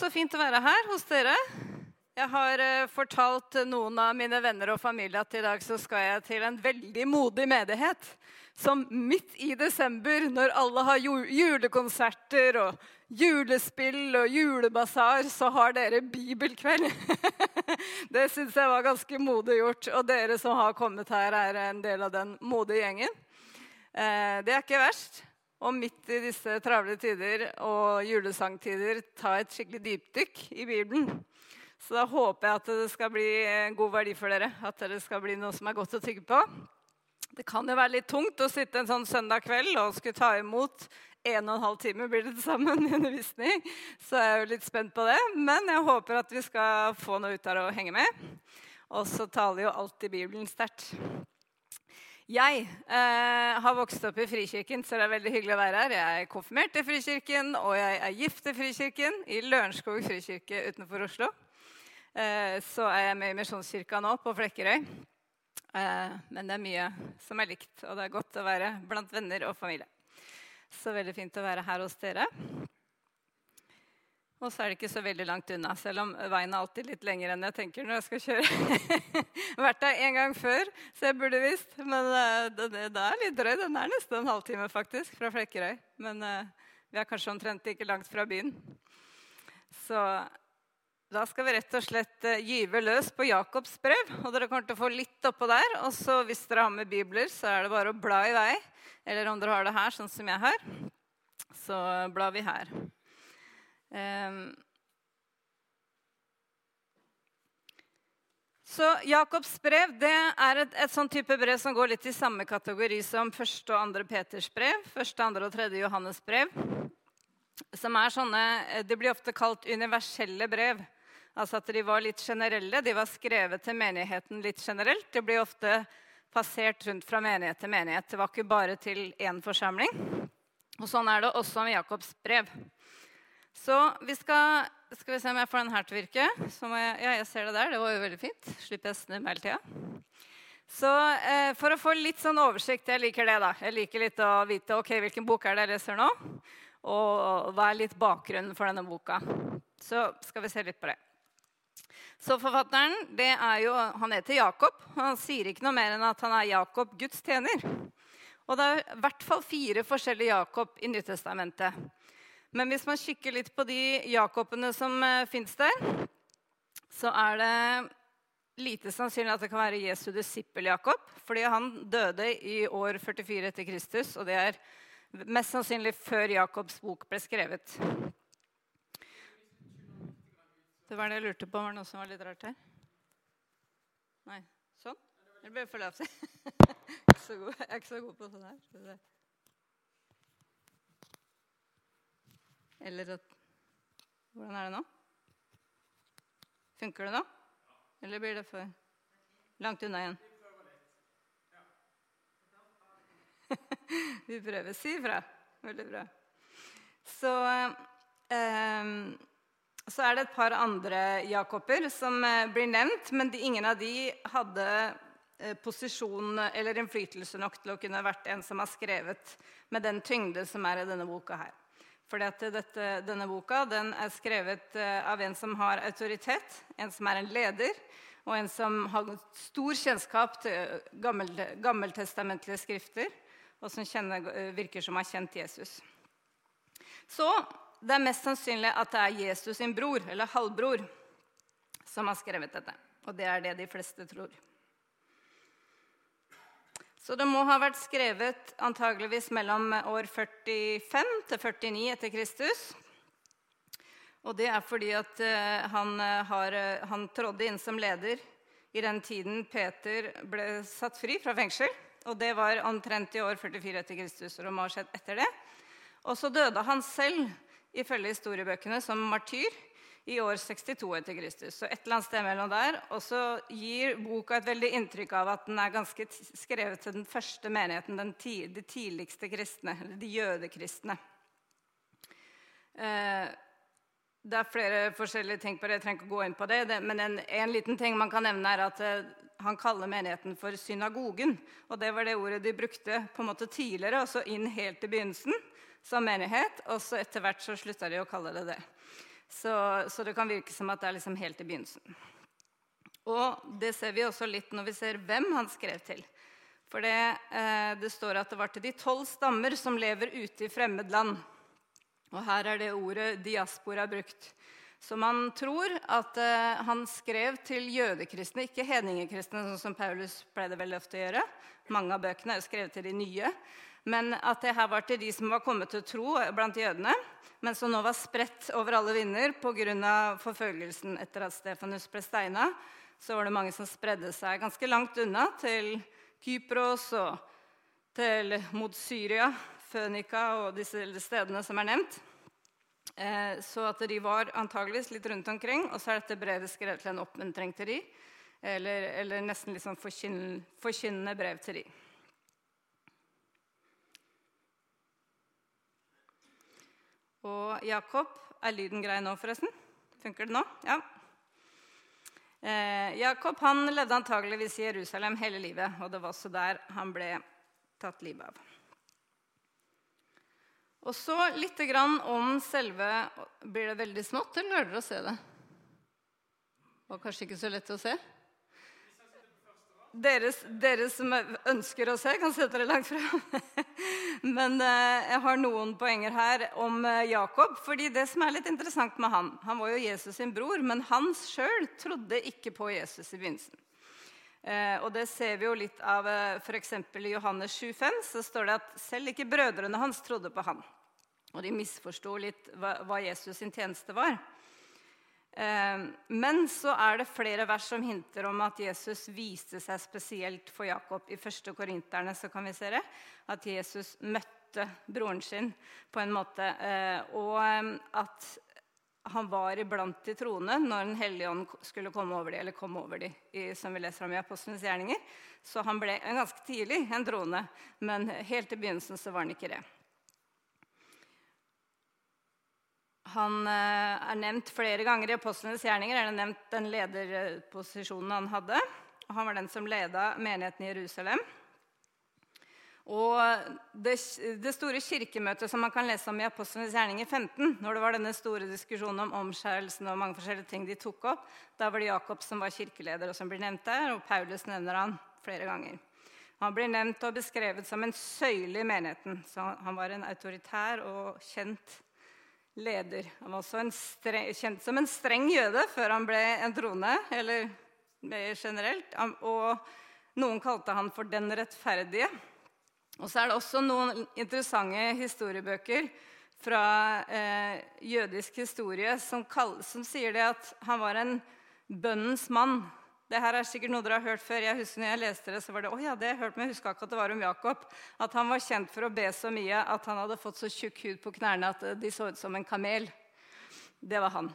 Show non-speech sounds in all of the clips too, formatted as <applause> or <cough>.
så fint å være her hos dere. Jeg har eh, fortalt noen av mine venner og familie at i dag så skal jeg til en veldig modig menighet. Som midt i desember, når alle har julekonserter og julespill og julebasar, så har dere bibelkveld. <laughs> det syns jeg var ganske modig gjort. Og dere som har kommet her, er en del av den modige gjengen. Eh, det er ikke verst og midt i disse travle tider og julesangtider ta et skikkelig dypdykk i Bibelen. Så da håper jeg at det skal bli god verdi for dere. At det skal bli noe som er godt å tygge på. Det kan jo være litt tungt å sitte en sånn søndag kveld og skulle ta imot en og en halv time blir det til sammen <laughs> i undervisning. Så jeg er jo litt spent på det. Men jeg håper at vi skal få noe ut av det å henge med. Og så taler jo alltid Bibelen sterkt. Jeg eh, har vokst opp i Frikirken, så det er veldig hyggelig å være her. Jeg er konfirmert i Frikirken, og jeg er gift i Frikirken i Lørenskog frikirke utenfor Oslo. Eh, så er jeg med i Misjonskirka nå, på Flekkerøy. Eh, men det er mye som er likt, og det er godt å være blant venner og familie. Så veldig fint å være her hos dere. Og så er det ikke så veldig langt unna, selv om veien er alltid litt lengre enn jeg tenker når jeg skal kjøre. <laughs> vært der en gang før, så jeg burde visst. Men uh, det, det, er litt drøy. Den er nesten en halvtime faktisk, fra Flekkerøy. Men uh, vi er kanskje omtrent ikke langt fra byen. Så da skal vi rett og slett uh, gyve løs på Jakobs brev. Og dere kommer til å få litt oppå der. Og så hvis dere har med bibler, så er det bare å bla i vei. Eller om dere har det her, sånn som jeg har, så blar vi her. Um, så Jakobs brev det er et, et sånn type brev som går litt i samme kategori som 1. og 2. Peters brev, første, andre og 3. Johannes brev. Som er sånne, Det blir ofte kalt universelle brev. Altså at de var litt generelle. De var skrevet til menigheten litt generelt. De blir ofte passert rundt fra menighet til menighet. Det var ikke bare til én forsamling. Og Sånn er det også med Jakobs brev. Så vi skal Skal vi se om jeg får den her til å virke. Jeg, ja, jeg ser det der. Det var jo veldig fint. Slipper jeg snu hele tida. Så eh, for å få litt sånn oversikt Jeg liker det, da. Jeg liker litt å vite ok, hvilken bok er det jeg leser nå. Og hva er litt bakgrunnen for denne boka. Så skal vi se litt på det. Så forfatteren det er jo, han heter Jakob. Han sier ikke noe mer enn at han er Jakob, Guds tjener. Og det er i hvert fall fire forskjellige Jakob i Nyttestamentet. Men hvis man kikker litt på de Jakobene som eh, fins der, så er det lite sannsynlig at det kan være Jesu disippel Jakob. Fordi han døde i år 44 etter Kristus, og det er mest sannsynlig før Jakobs bok ble skrevet. Det var det jeg lurte på. Var det noe som var litt rart her? Nei. Sånn? Eller ble jeg for <laughs> jeg er ikke så god på sånn her. Eller at Hvordan er det nå? Funker det nå? Eller blir det for langt unna igjen? Vi prøver. Si ifra. Veldig bra. Så, eh, så er det et par andre Jakober som eh, blir nevnt, men de, ingen av de hadde eh, posisjon eller innflytelse nok til å kunne vært en som har skrevet med den tyngde som er i denne boka her. Fordi dette, denne boka den er skrevet eh, av en som har autoritet, en som er en leder, og en som har stor kjennskap til gammel, gammeltestamentlige skrifter, og som kjenner, eh, virker som har kjent Jesus. Så det er mest sannsynlig at det er Jesus sin bror, eller halvbror, som har skrevet dette. Og det er det de fleste tror. Så det må ha vært skrevet antageligvis mellom år 45 til 49 etter Kristus. Og det er fordi at eh, han, eh, har, eh, han trådde inn som leder i den tiden Peter ble satt fri fra fengsel. Og det var omtrent i år 44 etter Kristus. Og det må ha skjedd etter det. Og så døde han selv, ifølge historiebøkene, som martyr i år 62 etter Kristus. Så et eller annet sted mellom der. Og så gir boka et veldig inntrykk av at den er ganske skrevet til den første menigheten, den de tidligste kristne, eller de jødekristne. Eh, det er flere forskjellige ting på det. Jeg trenger ikke gå inn på det. Men en, en, liten ting man kan nevne, er at eh, han kaller menigheten for synagogen. Og det var det ordet de brukte på en måte tidligere, altså inn helt i begynnelsen som menighet. Og så etter hvert så slutta de å kalle det det. Så, så, det kan virke som at det er liksom helt i begynnelsen. Og det ser vi også litt når vi ser hvem han skrev til. For det, eh, det står at det var til de tolv stammer som lever ute i fremmed land. Og her er det ordet diaspora brukt. Så man tror at eh, han skrev til jødekristne, ikke hedningekristne, sånn som Paulus pleide veldig ofte å gjøre. Mange av bøkene er skrevet til de nye. Men at det her var til de som var kommet til tro blant jødene, men som nå var spredt over alle vinder pga. forfølgelsen etter at Stefanus ble steina. Så var det mange som spredde seg ganske langt unna til Kypros og til, mot Syria, Fønika og disse stedene som er nevnt. Eh, så at de var antageligvis litt rundt omkring. Og så er dette brevet skrevet til en oppmuntring til de, eller, eller nesten litt sånn forkynnende brev til de. Og Jakob Er lyden grei nå, forresten? Funker det nå? Ja. Eh, Jakob han levde antageligvis i Jerusalem hele livet, og det var også der han ble tatt livet av. Og så litt om selve Blir det veldig smått, eller klarer dere å se det? Det var kanskje ikke så lett å se? Dere, dere som ønsker å se, kan sette dere langt fra. <laughs> Men eh, jeg har noen poenger her om eh, Jakob. fordi det som er litt interessant med han Han var jo Jesus sin bror, men han sjøl trodde ikke på Jesus i begynnelsen. Eh, og det ser vi jo litt av f.eks. i Johannes 7,5. Så står det at selv ikke brødrene hans trodde på han. Og de misforsto litt hva Jesus sin tjeneste var. Ehm, men så er det flere vers som hinter om at Jesus viste seg spesielt for Jakob. I 1. Korinterne så kan vi se det, at Jesus møtte broren sin på en måte. Eh, og ehm, at han var iblant de troende når Den hellige ånd skulle komme over dem, eller kom over dem, som vi leser om i Apostlenes gjerninger. Så han ble ganske tidlig en troende, men helt i begynnelsen så var han ikke det. Han eh, er nevnt flere ganger i apostlenes gjerninger. er det nevnt den lederposisjonen han hadde. Og han var den som leda menigheten i Jerusalem. Og det, det, store kirkemøtet som man kan lese om i Apostlenes gjerninger 15, når det var denne store diskusjonen om omskjærelsen og mange forskjellige ting de tok opp, da var det Jakob som var kirkeleder, og som blir nevnt der, og Paulus nevner han flere ganger. Han blir nevnt og beskrevet som en søyle i menigheten. Så han var en autoritær og kjent leder. Han var også streng, kjent som en streng jøde før han ble en trone, eller generelt. Og noen kalte han for 'den rettferdige'. Og så er det også noen interessante historiebøker fra eh, jødisk historie som, kall, som sier det at han var en bønnens mann. Det her er sikkert noe dere har hørt før. Jeg husker når jeg leste det, så var det, oh ja, det jeg hørt, men jeg huska ikke at det var om Jakob. At han var kjent for å be så mye at han hadde fått så tjukk hud på knærne at de så ut som en kamel. Det var han.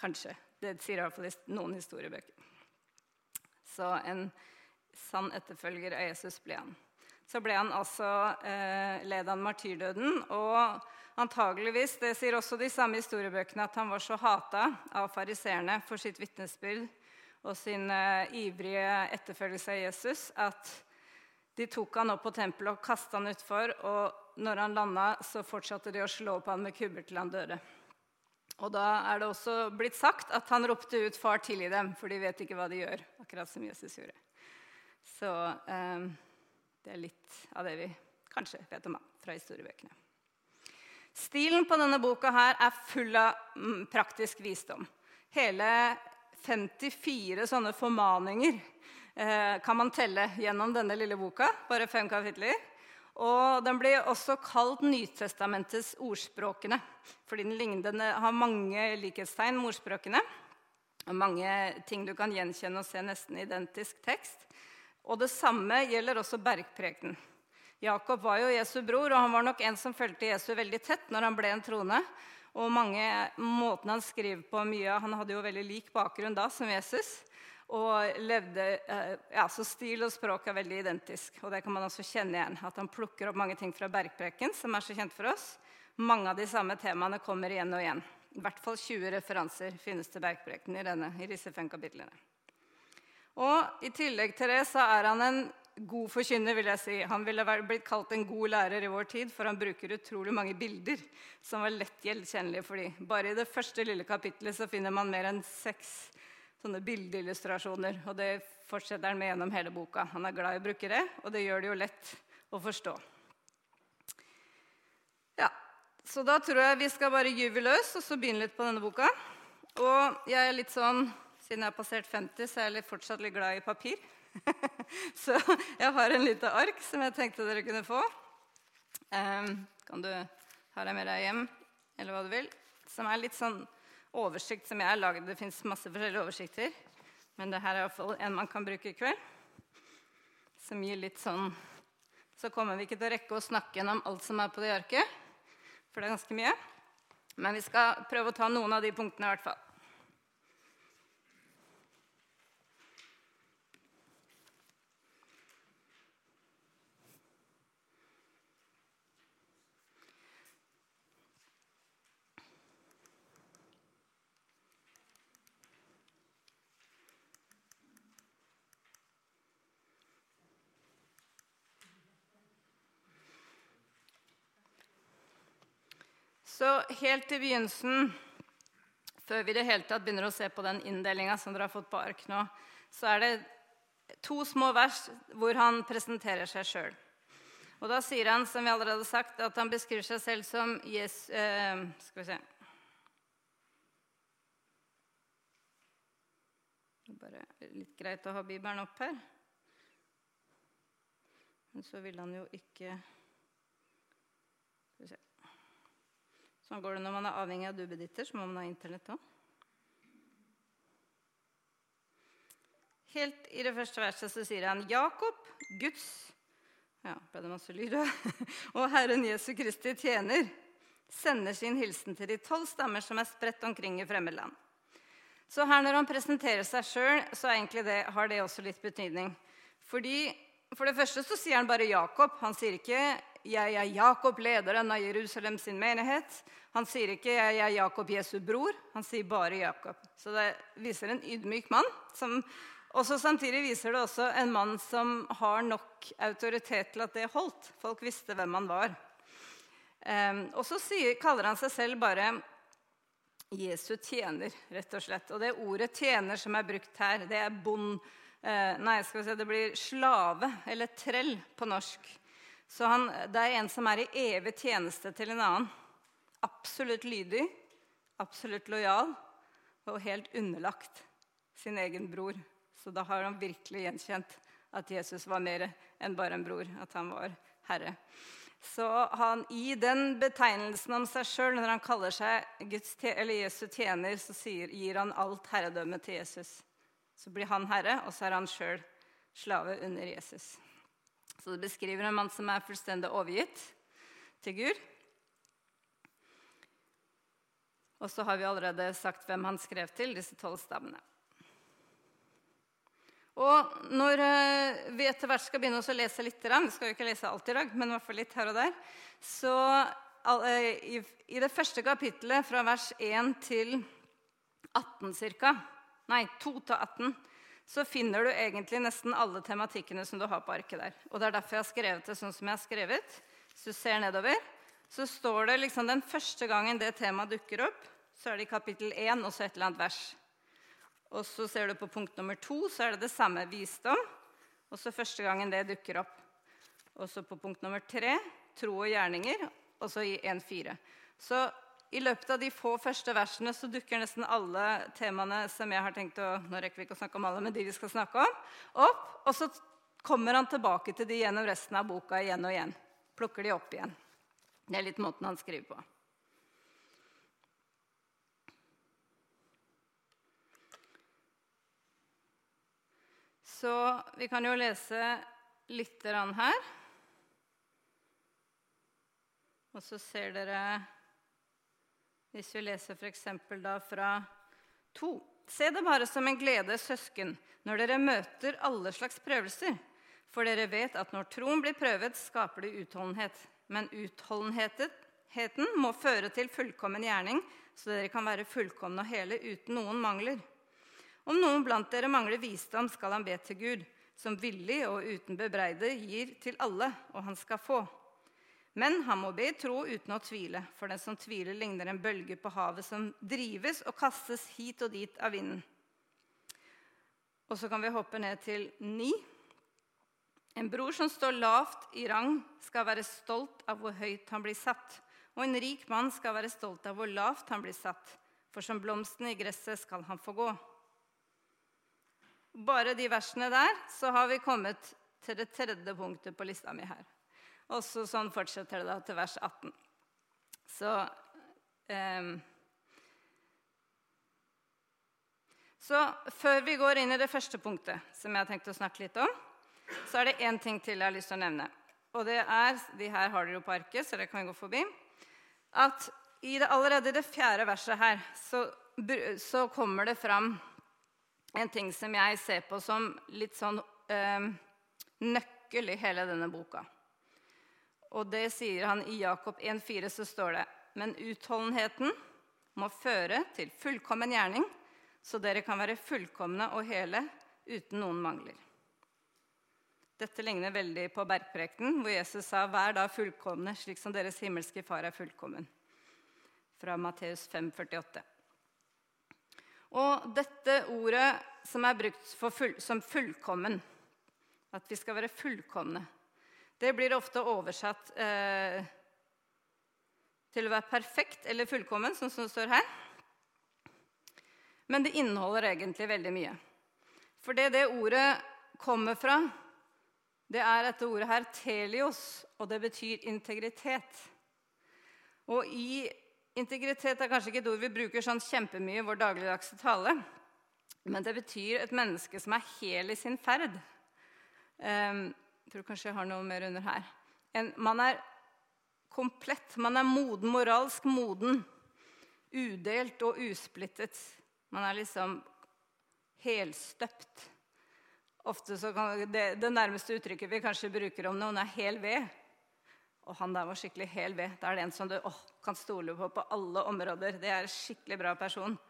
Kanskje. Det sier i hvert fall noen historiebøker. Så en sann etterfølger av Jesus ble han. Så ble han altså eh, led han martyrdøden. Og antageligvis, det sier også de samme historiebøkene, at han var så hata av fariseerne for sitt vitnesbyrd og sin uh, ivrige etterfølgelse av Jesus at de tok han opp på tempelet og kasta han utfor. Og når han landa, så fortsatte de å slå på han med kubber til han døde. Og da er det også blitt sagt at han ropte ut 'Far, tilgi dem', for de vet ikke hva de gjør. akkurat som Jesus gjorde. Så eh, det er litt av det vi kanskje vet om han fra historiebøkene. Stilen på denne boka her er full av mm, praktisk visdom. Hele 54 sånne formaninger eh, kan man telle gjennom denne lille boka. Bare fem kapitler. Og den blir også kalt Nytestamentets ordspråkene. Fordi den, den har mange likhetstegn med ordspråkene. Og mange ting du kan gjenkjenne og se nesten identisk tekst. Og det samme gjelder også bergprekenen. Jakob var jo Jesu bror, og han var nok en som fulgte Jesu veldig tett når han ble en trone. Og mange, måten han skriver på mye Han hadde jo veldig lik bakgrunn da som Jesus. Og levde, eh, ja, Så stil og språk er veldig identisk. Og det kan man også kjenne igjen. At han plukker opp mange ting fra Bergpreken, som er så kjent for oss. Mange av de samme temaene kommer igjen og igjen. I hvert fall 20 referanser finnes til Bergpreken i, denne, i disse fem kapitlene. Og I tillegg til det så er han en god forkynner, vil jeg si. Han ville blitt kalt en god lærer i vår tid, for han bruker utrolig mange bilder som var lett gjenkjennelige for dem. Bare i det første lille kapittelet så finner man mer enn seks sånne bildeillustrasjoner. Og det fortsetter han med gjennom hele boka. Han er glad i å bruke det, og det gjør det jo lett å forstå. Ja, Så da tror jeg vi skal bare gyve løs og så begynne litt på denne boka. Og jeg er litt sånn, siden jeg har passert 50, så er jeg fortsatt litt glad i papir. <laughs> så jeg har en lite ark som jeg tenkte dere kunne få. Um, kan du ha deg med deg hjem, eller hva du vil. Som er litt sånn oversikt som jeg har lagd. Det fins masse forskjellige oversikter. Men det her er iallfall en man kan bruke i kveld. Som gir litt sånn Så kommer vi ikke til å rekke å snakke gjennom alt som er på det arket. For det er ganske mye. Men vi skal prøve å ta noen av de punktene i hvert fall. Så helt til begynnelsen, før vi i det hele tatt begynner å se på den inndelinga som dere har fått på ark nå, så er det to små vers hvor han presenterer seg sjøl. Og da sier han, som vi allerede har sagt, at han beskriver seg selv som Jesus eh, Skal vi se Bare litt greit å ha Bibelen opp her. Men så vil han jo ikke Skal vi se Sånn går det når man er avhengig av duppeditter, så må man ha Internett òg. Helt i det første verset så sier han Jakob, Guds ja, ble det masse lyd, <laughs> og Herren Jesu Kristi tjener, sender sin hilsen til de tolv stammer som er spredt omkring i fremmedland. Så her når han presenterer seg sjøl, så det, har det også litt betydning. Fordi, For det første så sier han bare Jakob. Han sier ikke 'Jeg er Jakob, lederen av Jerusalem sin menighet'. Han sier ikke 'Jeg er Jakob, Jesu bror'. Han sier bare Jakob. Så det viser en ydmyk mann. som også Samtidig viser det også en mann som har nok autoritet til at det holdt. Folk visste hvem han var. Um, og så kaller han seg selv bare Jesu tjener, rett og slett. Og det ordet 'tjener' som er brukt her, det er bond... Uh, nei, skal vi se, det blir slave eller trell på norsk. Så han, det er en som er i evig tjeneste til en annen. Absolutt lydig, absolutt lojal og helt underlagt sin egen bror. Så da har han virkelig gjenkjent at Jesus var mer enn bare en bror, at han var herre. Så han, I den betegnelsen om seg sjøl, når han kaller seg Guds, Jesu tjener, så sier, gir han alt herredømme til Jesus. Så blir han herre, og så er han sjøl slave under Jesus. Så det beskriver en mann som er fullstendig overgitt til Gud. Og så har vi allerede sagt hvem han skrev til, disse tolv stammene. Og når eh, vi etter hvert skal begynne å lese litt, vi skal jo ikke lese alt i dag, men i hvert fall litt her og der, så eh, i det første kapittelet, fra vers 1 til 18 ca., nei, 2 til 18, så finner du egentlig nesten alle tematikkene som du har på arket der. Og det er derfor jeg har skrevet det sånn som jeg har skrevet. Hvis du ser nedover, så står det liksom den første gangen det temaet dukker opp, så er det i kapittel 1 og så et eller annet vers. Og så ser du på punkt nummer to, så er det det samme visdom. Og så første gangen det dukker opp. Og så på punkt nummer tre tro og gjerninger. Og så i 1.4. Så i løpet av de få første versene så dukker nesten alle temaene som jeg har tenkt å nå rekker vi ikke å snakke om alle, men de vi skal snakke om, opp. Og så kommer han tilbake til de gjennom resten av boka igjen og igjen. Plukker de opp igjen. Det er litt måten han skriver på. Så vi kan jo lese litt her. Og så ser dere hvis vi leser f.eks. da fra 2. Se det bare som en glede, søsken, når dere møter alle slags prøvelser. For dere vet at når troen blir prøvet, skaper det utholdenhet. Men utholdenheten må føre til fullkommen gjerning, så dere kan være fullkomne og hele uten noen mangler. Om noen blant dere mangler visdom, skal han be til Gud, som villig og uten bebreide gir til alle, og han skal få. Men han må be i tro uten å tvile, for den som tviler, ligner en bølge på havet som drives og kastes hit og dit av vinden. Og så kan vi hoppe ned til ni. En bror som står lavt i rang, skal være stolt av hvor høyt han blir satt. Og en rik mann skal være stolt av hvor lavt han blir satt, for som blomsten i gresset skal han få gå. Bare de versene der, så har vi kommet til det tredje punktet på lista mi her. Og så sånn fortsetter det da til vers 18. Så eh, Så før vi går inn i det første punktet, som jeg har tenkt å snakke litt om, så er det én ting til jeg har lyst til å nevne. Og det er De her har dere jo på arket, så dere kan gå forbi. At i det, allerede i det fjerde verset her så, så, kommer det fram en ting som jeg ser på som litt sånn eh, nøkkel i hele denne boka. Og det sier han i Jakob 1,4, så står det Men utholdenheten må føre til fullkommen gjerning, så dere kan være fullkomne og hele uten noen mangler. Dette ligner veldig på bergprekenen, hvor Jesus sa 'Vær da fullkomne, slik som deres himmelske Far er fullkommen'. Fra Matteus 5, 48. Og dette ordet som er brukt full, som 'fullkommen', at vi skal være fullkomne, det blir ofte oversatt eh, til å være perfekt eller fullkommen, sånn som det står her. Men det inneholder egentlig veldig mye. For det det ordet kommer fra, det er dette ordet her, telios, og det betyr integritet. Og i integritet er kanskje ikke et ord vi bruker sånn kjempemye i vår dagligdagse tale. Men det betyr et menneske som er hel i sin ferd. Um, jeg tror kanskje jeg har noe mer under her. En, man er komplett. Man er moden, moralsk moden. Udelt og usplittet. Man er liksom helstøpt. Ofte så kan det, det, nærmeste uttrykket vi kanskje bruker om noen, er hel ved. Og han der var skikkelig hel ved. Da er det en som du åh, kan stole på på alle områder. Det er en skikkelig bra person.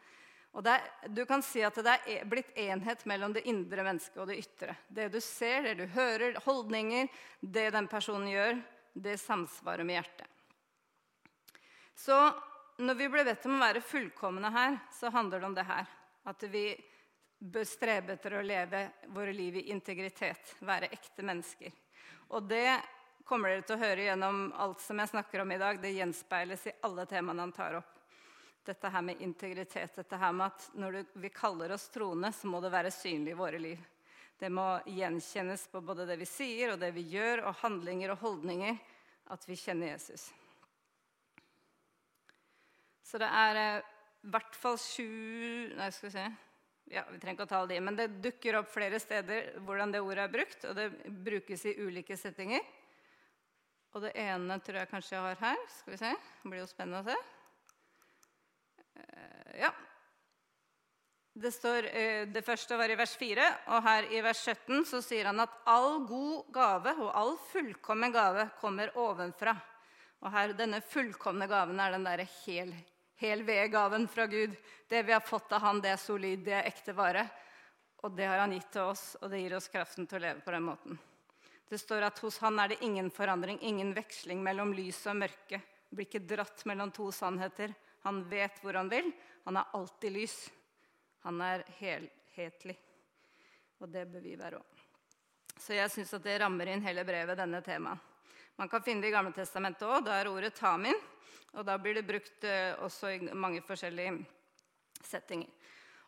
Og er, Du kan si at det er e, blitt enhet mellom det indre mennesket og det ytre. Det du ser, det du hører, holdninger, det den personen gjør, det samsvarer med hjertet. Så når vi ble bedt om å være fullkomne her, så handler det om det her. At vi bør strebe etter å leve våre liv i integritet, være ekte mennesker. Og det kommer dere til å høre gjennom alt som jeg snakker om i dag. Det gjenspeiles i alle temaene han tar opp. Dette her med integritet, dette her med at når vi kaller oss troende, så må det være synlig i våre liv. Det må gjenkjennes på både det vi sier, og det vi gjør, og handlinger og holdninger, at vi kjenner Jesus. Så det er eh, i hvert fall sju Nei, skal vi se ja, vi trenger ikke å ta alle de, men Det dukker opp flere steder hvordan det ordet er brukt, og det brukes i ulike settinger. Og det ene tror jeg kanskje jeg har her. Skal vi se. Det blir jo spennende å se. Uh, ja. Det, står, uh, det første var i vers 4, og her i vers 17 så sier han at all god gave og all fullkommen gave kommer ovenfra. Og her, denne fullkomne gaven er den derre hel, hel ved-gaven fra Gud. Det vi har fått av Han, det er solid, det er ekte vare. Og det har han gitt til oss, og det gir oss kraften til å leve på den måten. Det står at hos han er det ingen forandring, ingen veksling mellom lys og mørke. Blir ikke dratt mellom to sannheter. Han vet hvor han vil. Han er alltid lys. Han er helhetlig. Og det bør vi være òg. Så jeg syns at det rammer inn hele brevet, denne temaet. Man kan finne det i Gamle Testamentet òg. Da er ordet 'tamin'. Og da blir det brukt uh, også i mange forskjellige settinger.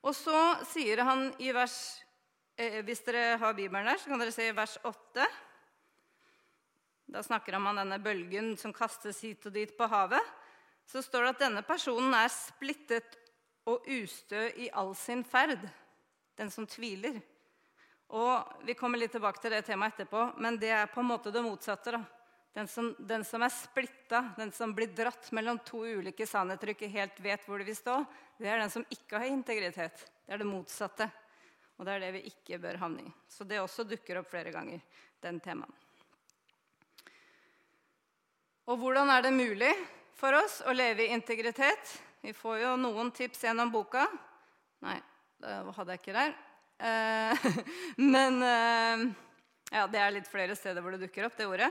Og så sier han i vers eh, Hvis dere har Bibelen der, så kan dere se i vers 8. Da snakker han om denne bølgen som kastes hit og dit på havet. Så står det at denne personen er splittet og ustø i all sin ferd. Den som tviler. Og Vi kommer litt tilbake til det temaet etterpå, men det er på en måte det motsatte. da. Den som, den som er splitta, den som blir dratt mellom to ulike sannheter og ikke helt vet hvor det vil stå, det er den som ikke har integritet. Det er det motsatte. Og det er det vi ikke bør havne i. Så det også dukker opp flere ganger, den temaen. Og hvordan er det mulig for oss å leve i integritet? Vi får jo noen tips gjennom boka. Nei, det hadde jeg ikke der. Eh, <laughs> men eh, ja, Det er litt flere steder hvor det dukker opp, det ordet.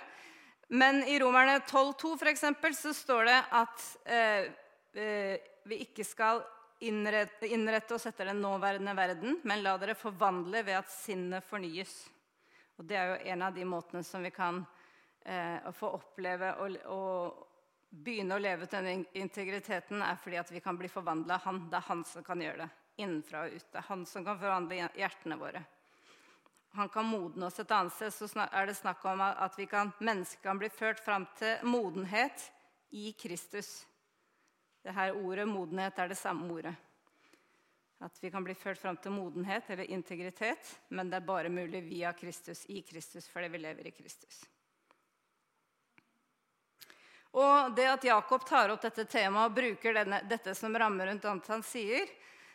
Men i Romerne 12,2 f.eks. så står det at eh, vi ikke skal innrette, oss etter den nåværende verden, men la dere forvandle ved at sinnet fornyes. Og Det er jo en av de måtene som vi kan få oppleve og, og, begynne å leve ut denne integriteten, er fordi at vi kan bli forvandla av Han. Det er Han som kan gjøre det innenfra og ut. Det er Han som kan forvandle hjertene våre han kan modne oss et annet sted, så er det snakk om at vi kan, mennesket kan bli ført fram til modenhet i Kristus. Det her ordet modenhet er det samme ordet. At vi kan bli ført fram til modenhet eller integritet, men det er bare mulig via Kristus, i Kristus, fordi vi lever i Kristus. Og det at Jakob tar opp dette temaet og bruker denne, dette som ramme rundt alt han sier,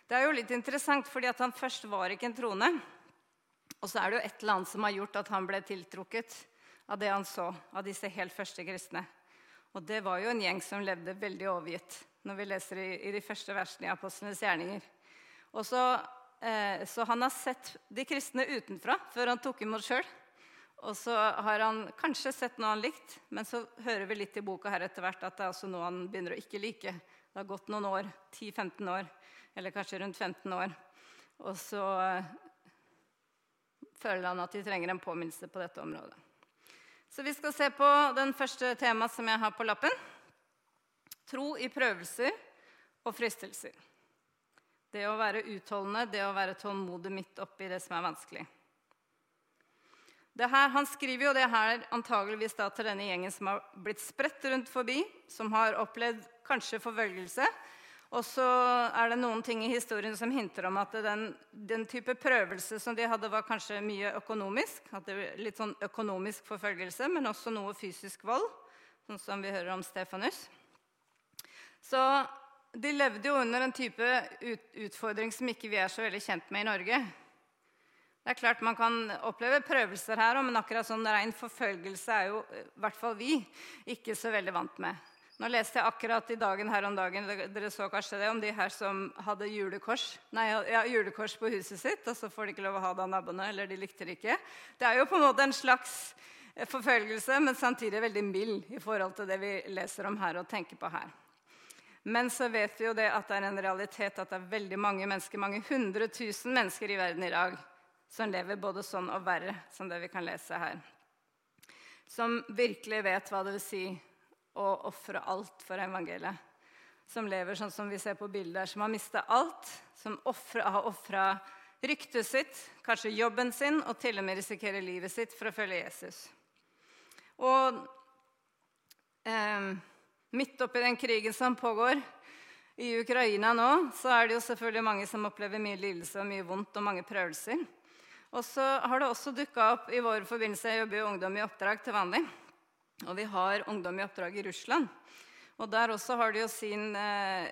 det er jo litt interessant, fordi at han først var ikke en trone. Og så er det jo et eller annet som har gjort at han ble tiltrukket av det han så av disse helt første kristne. Og det var jo en gjeng som levde veldig overgitt, når vi leser i, i de første versene i Apostlenes gjerninger. Og så, eh, så han har sett de kristne utenfra før han tok imot sjøl. Og så har han kanskje sett noe han likt, men så hører vi litt i boka her etter hvert at det er også noe han begynner å ikke like. Det har gått noen år, 10-15 år, eller kanskje rundt 15 år. Og så føler han at de trenger en påminnelse på dette området. Så vi skal se på den første temaet som jeg har på lappen. Tro i prøvelser og fristelser. Det å være utholdende, det å være tålmodig midt oppi det som er vanskelig. Her, han skriver jo det her antageligvis til denne gjengen som har blitt spredt rundt forbi, som har opplevd kanskje forfølgelse, og så er det noen ting i historien som hinter om at den, den, type prøvelse som de hadde, var kanskje mye økonomisk. At det var litt sånn økonomisk forfølgelse, men også noe fysisk vold. Sånn som vi hører om Stefanus. Så de levde jo under en type ut, utfordring som ikke vi er så veldig kjent med i Norge. Det er klart Man kan oppleve prøvelser her men akkurat sånn rein forfølgelse er jo i hvert fall vi ikke så veldig vant med. Nå leste jeg akkurat i dagen her om dagen dere så kanskje det, om de her som hadde julekors nei, ja, julekors på huset sitt, og så får de ikke lov å ha det av naboene, eller de likte det ikke. Det er jo på en måte en slags eh, forfølgelse, men samtidig veldig mild i forhold til det vi leser om her og tenker på her. Men så vet vi jo det at det er en realitet at det er veldig mange mennesker, mange hundre tusen mennesker i verden i dag som lever både sånn og verre, som det vi kan lese her. Som virkelig vet hva det vil si å ofre alt for evangeliet. Som lever sånn som vi ser på bildet, som har mista alt. Som offre, har ofra ryktet sitt, kanskje jobben sin, og til og med risikerer livet sitt for å følge Jesus. Og eh, midt oppi den krigen som pågår i Ukraina nå, så er det jo selvfølgelig mange som opplever mye lidelse og mye vondt og mange prøvelser. Og så har det også dukka opp i vår forbindelse Jeg jobber jo ungdom i oppdrag til vanlig. Og vi har ungdom i oppdrag i Russland. Og der også har de jo sin, eh,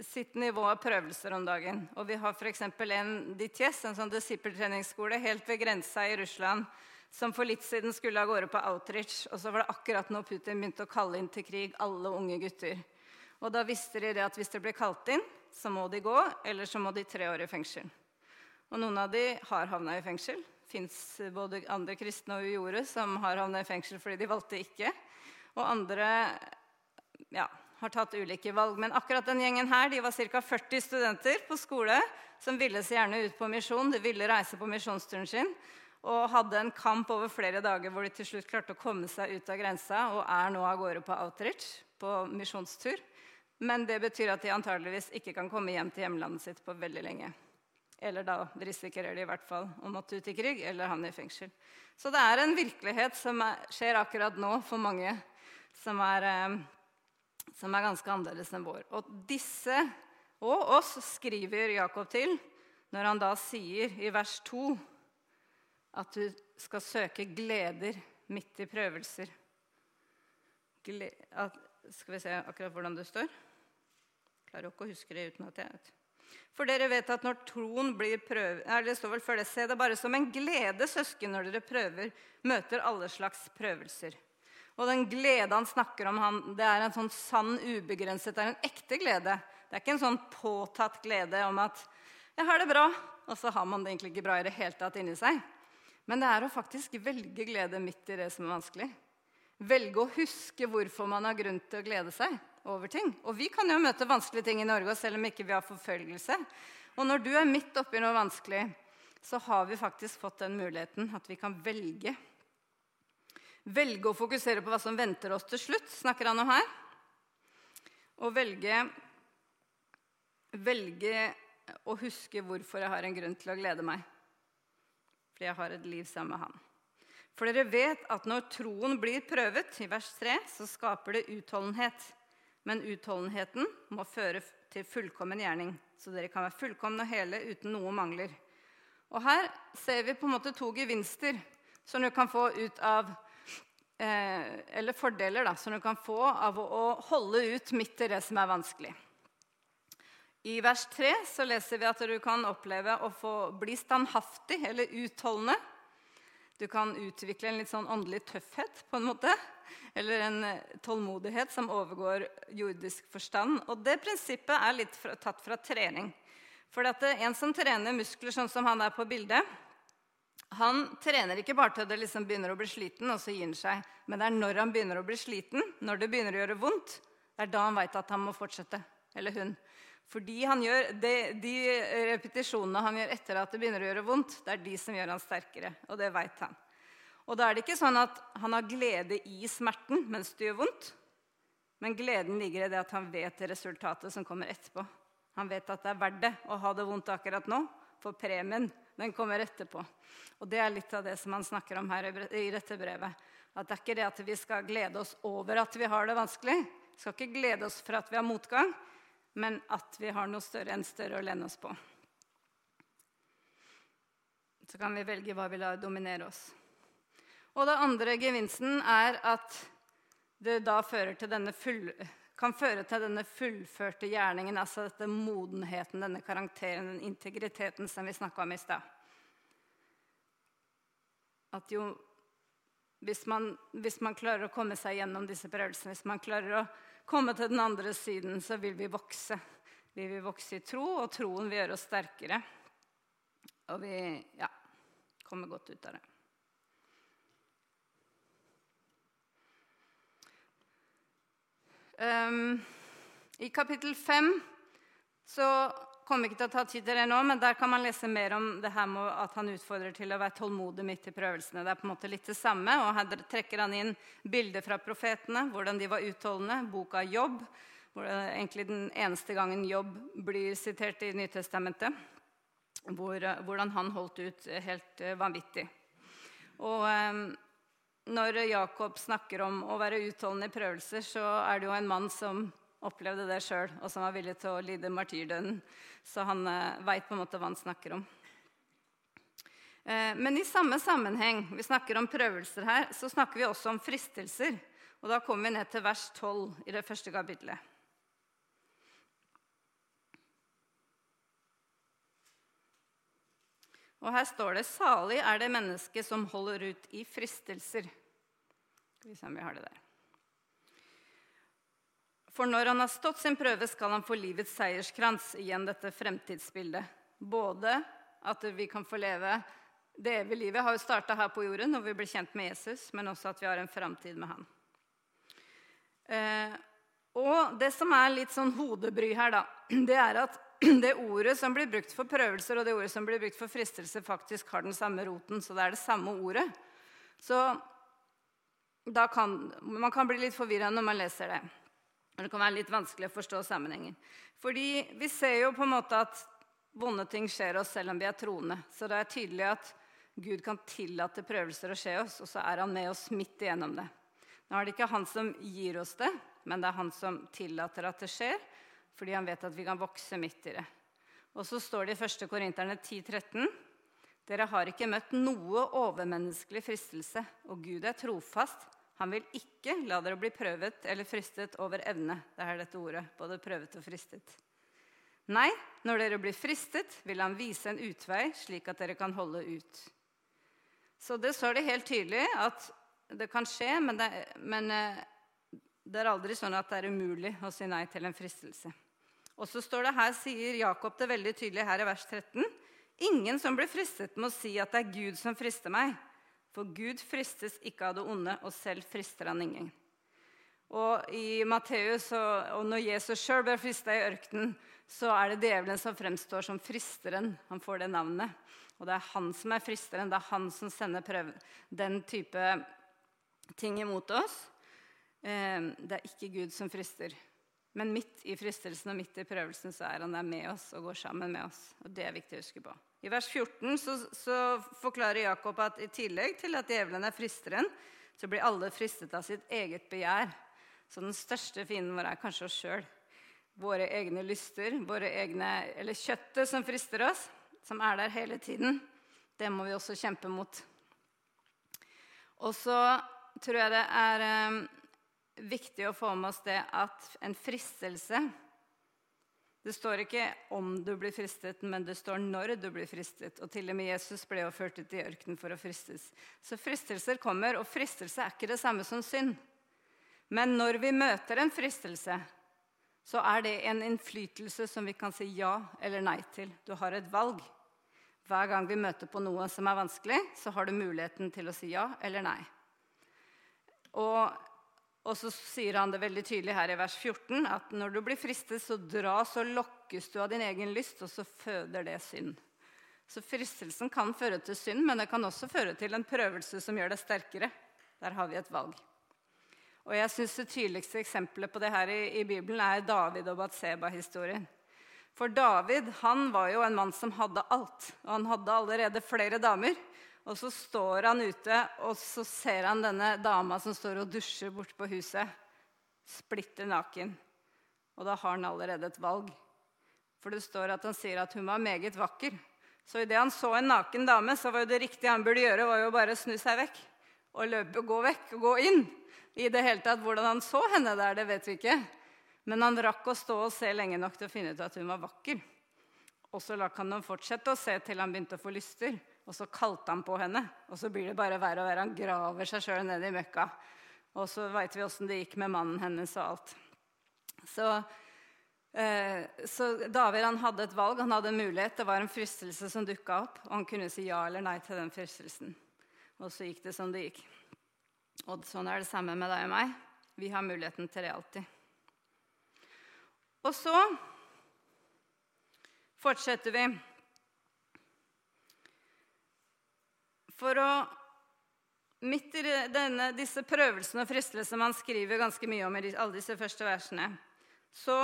sitt nivå av prøvelser om dagen. Og vi har f.eks. en DTS, en sånn disippeltreningsskole helt ved grensa i Russland, som for litt siden skulle av gårde på outreach. Og så var det akkurat når Putin begynte å kalle inn til krig alle unge gutter. Og da visste de det at hvis de ble kalt inn, så må de gå, eller så må de tre år i fengsel. Og noen av de har havna i fengsel Det fins både andre kristne og ujorde som har havnet i fengsel fordi de valgte ikke. Og andre ja, har tatt ulike valg. Men akkurat den gjengen her, de var ca. 40 studenter på skole som ville så gjerne ut på misjon. De ville reise på misjonsturen sin. Og hadde en kamp over flere dager hvor de til slutt klarte å komme seg ut av grensa og er nå av gårde på outreach, på misjonstur. Men det betyr at de antageligvis ikke kan komme hjem til hjemlandet sitt på veldig lenge. Eller da risikerer de i hvert fall å måtte ut i krig eller havne i fengsel. Så det er en virkelighet som er, skjer akkurat nå for mange, som er, eh, som er ganske annerledes enn vår. Og disse og oss skriver Jakob til når han da sier i vers 2 at du skal søke gleder midt i prøvelser. Gle at, skal vi se akkurat hvordan det står? Klarer ikke å huske det uten at jeg vet. For dere vet at når troen blir prøvet Det står vel før det. Se det bare som en glede, søsken, når dere prøver, møter alle slags prøvelser. Og den glede han snakker om, han, det er en sånn sann, ubegrenset Det er en ekte glede. Det er ikke en sånn påtatt glede om at Jeg har det bra. Og så har man det egentlig ikke bra i det hele tatt inni seg. Men det er å faktisk velge glede midt i det som er vanskelig. Velge å huske hvorfor man har grunn til å glede seg over ting. Og vi kan jo møte vanskelige ting i Norge selv om ikke vi har forfølgelse. Og når du er midt oppi noe vanskelig, så har vi faktisk fått den muligheten at vi kan velge. Velge å fokusere på hva som venter oss til slutt, snakker han om her. Og velge, velge å huske hvorfor jeg har en grunn til å glede meg. Fordi jeg har et liv sammen med han. For dere vet at når troen blir prøvet, i vers 3, så skaper det utholdenhet. Men utholdenheten må føre til fullkommen gjerning, så dere kan være fullkomne og hele uten noe mangler. Og her ser vi på en måte to gevinster som du kan få ut av eh, Eller fordeler da, som du kan få av å, å holde ut midt i det som er vanskelig. I vers 3 så leser vi at du kan oppleve å få bli standhaftig eller utholdende. Du kan utvikle en litt sånn åndelig tøffhet på en måte. Eller en eh, tålmodighet som overgår jordisk forstand. Og det prinsippet er litt fra, tatt fra trening. For at en som trener muskler sånn som han er på bildet, han trener ikke bare til det liksom begynner å bli sliten, og så gir han seg. Men det er når han begynner å bli sliten, når det begynner å gjøre vondt, det er da han veit at han må fortsette. Eller hun. Fordi gjør de, De repetisjonene han gjør etter at det begynner å gjøre vondt, det er de som gjør han sterkere. Og det veit han. Og da er det ikke sånn at han har glede i smerten mens det gjør vondt. Men gleden ligger i det at han vet resultatet som kommer etterpå. Han vet at det er verdt det å ha det vondt akkurat nå, for premien den kommer etterpå. Og Det er litt av det som han snakker om her i dette brevet. At det er ikke det at vi skal glede oss over at vi har det vanskelig. Vi skal ikke glede oss for at vi har motgang, men at vi har noe større enn større å lene oss på. Så kan vi velge hva vi lar dominere oss. Og det andre gevinsten er at det da full kan føre til denne fullførte gjerningen, altså dette modenheten, denne karakteren, den integriteten som vi snakka om i stad. At jo hvis man, hvis man, klarer å komme seg gjennom disse prøvelsene, hvis man klarer å komme til den andre siden, så vil vi vokse. Vi vil vokse i tro, og troen vil gjøre oss sterkere. Og vi ja, kommer godt ut av det. Um, I kapittel 5 så kommer ikke til å ta tid til det nå, men der kan man lese mer om det her med at han utfordrer til å være tålmodig midt i prøvelsene. Det er på en måte litt det samme, og Her trekker han inn bilder fra profetene, hvordan de var utholdende. Boka Jobb, hvor det er egentlig den eneste gangen Jobb blir sitert i Nytestamentet. Hvor, hvordan han holdt ut helt uh, vanvittig. Og um, når Jakob snakker om å være utholdende i prøvelser, så er det jo en mann som opplevde det sjøl, og som var villig til å lide martyrdøden. Så han eh, veit på en måte hva han snakker om. Eh, men i samme sammenheng, vi snakker om prøvelser her, så snakker vi også om fristelser. Og da kommer vi ned til vers 12 i det første kapitlet. Og her står det 'Salig er det menneske som holder ut i fristelser'. Skal vi se om vi har det der. For når han har stått sin prøve, skal han få livets seierskrans. Igjen dette fremtidsbildet. Både at vi kan få leve det evige livet har jo starta her på jorden når vi blir kjent med Jesus, men også at vi har en framtid med han. Eh, og det som er litt sånn hodebry her, da, <clears throat> det er at <clears throat> det ordet som blir brukt for prøvelser, og det ordet som blir brukt for fristelse, faktisk har den samme roten. Så det er det samme ordet. Så kan, man kan bli litt forvirra når man leser det. Det kan være litt vanskelig å forstå sammenhengen. Fordi vi ser jo på en måte at vonde ting skjer oss selv om vi er troende. Så det er tydelig at Gud kan tillate prøvelser å skje oss, og så er han med oss midt igjennom det. Nå er det ikke han som gir oss det, men det er han som tillater at det skjer fordi han vet at vi kan vokse midt i det. Og så står det i 1. Korinterne 10,13.: Dere har ikke møtt noe overmenneskelig fristelse, og Gud er trofast. Han vil ikke la dere bli prøvet eller fristet over evne. Det er dette ordet, både prøvet og fristet. Nei, når dere blir fristet, vil han vise en utvei, slik at dere kan holde ut. Så det står det helt tydelig at det kan skje, men det, men eh, det er aldri sånn at det er umulig å si nei til en fristelse. Og så står det her, sier Jakob det veldig tydelig her i vers 13. Ingen som blir fristet, må si at det er Gud som frister meg. For Gud fristes ikke av det onde, og selv frister han ingen. Og i Matteus, og når Jesus sjøl ble frista i ørkenen, så er det djevelen som fremstår som fristeren. Han får det navnet. Og det er han som er fristeren. Det er han som sender prøve, den type ting imot oss. Eh, det er ikke Gud som frister. Men midt i fristelsen og midt i prøvelsen så er han der med oss og går sammen med oss. Og Det er viktig å huske på. I vers 14 så, så forklarer Jakob at i tillegg til at djevelen er fristeren, så blir alle fristet av sitt eget begjær. Så den største fienden vår er kanskje oss sjøl. Våre egne lyster, våre egne, eller kjøttet som frister oss, som er der hele tiden. Det må vi også kjempe mot. Og så tror jeg det er um, viktig å få med oss det at en fristelse Det står ikke om du blir fristet, men det står når du blir fristet. Og til og med Jesus ble jo ført ut i ørkenen for å fristes. Så fristelser kommer, og fristelse er ikke det samme som synd. Men når vi møter en fristelse, så er det en innflytelse som vi kan si ja eller nei til. Du har et valg. Hver gang vi møter på noe som er vanskelig, så har du muligheten til å si ja eller nei. Og og så sier han det veldig tydelig her i vers 14 at når du blir fristet, så dras og lokkes du av din egen lyst, og så føder det synd. Så fristelsen kan føre til synd, men det kan også føre til en prøvelse som gjør det sterkere. Der har vi et valg. Og jeg synes Det tydeligste eksempelet på det her i, i Bibelen er David og Batseba-historien. For David han var jo en mann som hadde alt. Og han hadde allerede flere damer. Og så står han ute, og så ser han denne dama som står og dusjer borte på huset. Splitter naken. Og da har han allerede et valg. For det står at han sier at hun var meget vakker. Så idet han så en naken dame, så var jo det riktige han burde gjøre, var jo bare å snu seg vekk. Og løpe gå vekk og gå inn. I det hele tatt, Hvordan han så henne der, det vet vi ikke. Men han rakk å stå og se lenge nok til å finne ut at hun var vakker. Og så la han dem fortsette å se til han begynte å få lyster. Og så kalte han på henne, og så blir det bare verre og verre. Han graver seg sjøl ned i møkka. Og så veit vi åssen det gikk med mannen hennes og alt. Så, eh, så, David han hadde et valg, han hadde en mulighet. Det var en fristelse som dukka opp, og han kunne si ja eller nei til den fristelsen. Og så gikk det som det gikk. Og sånn er det samme med deg og meg. Vi har muligheten til det alltid. Og så fortsetter vi. For å Midt i denne, disse prøvelsene og fristelsene man skriver ganske mye om i alle disse første versene, så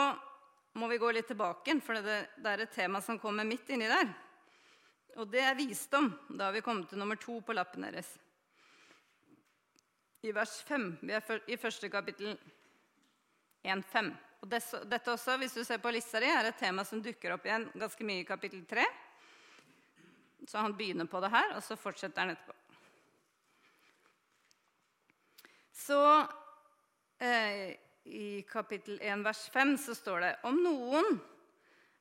må vi gå litt tilbake, for det, det er et tema som kommer midt inni der. Og det er visdom. Da har vi kommet til nummer to på lappen deres. I vers 5. Vi er i første kapittel 1.5. Og dette også, hvis du ser på lista di, er et tema som dukker opp igjen ganske mye i kapittel 3. Så han begynner på det her, og så fortsetter han etterpå. Så eh, i kapittel 1 vers 5 så står det om noen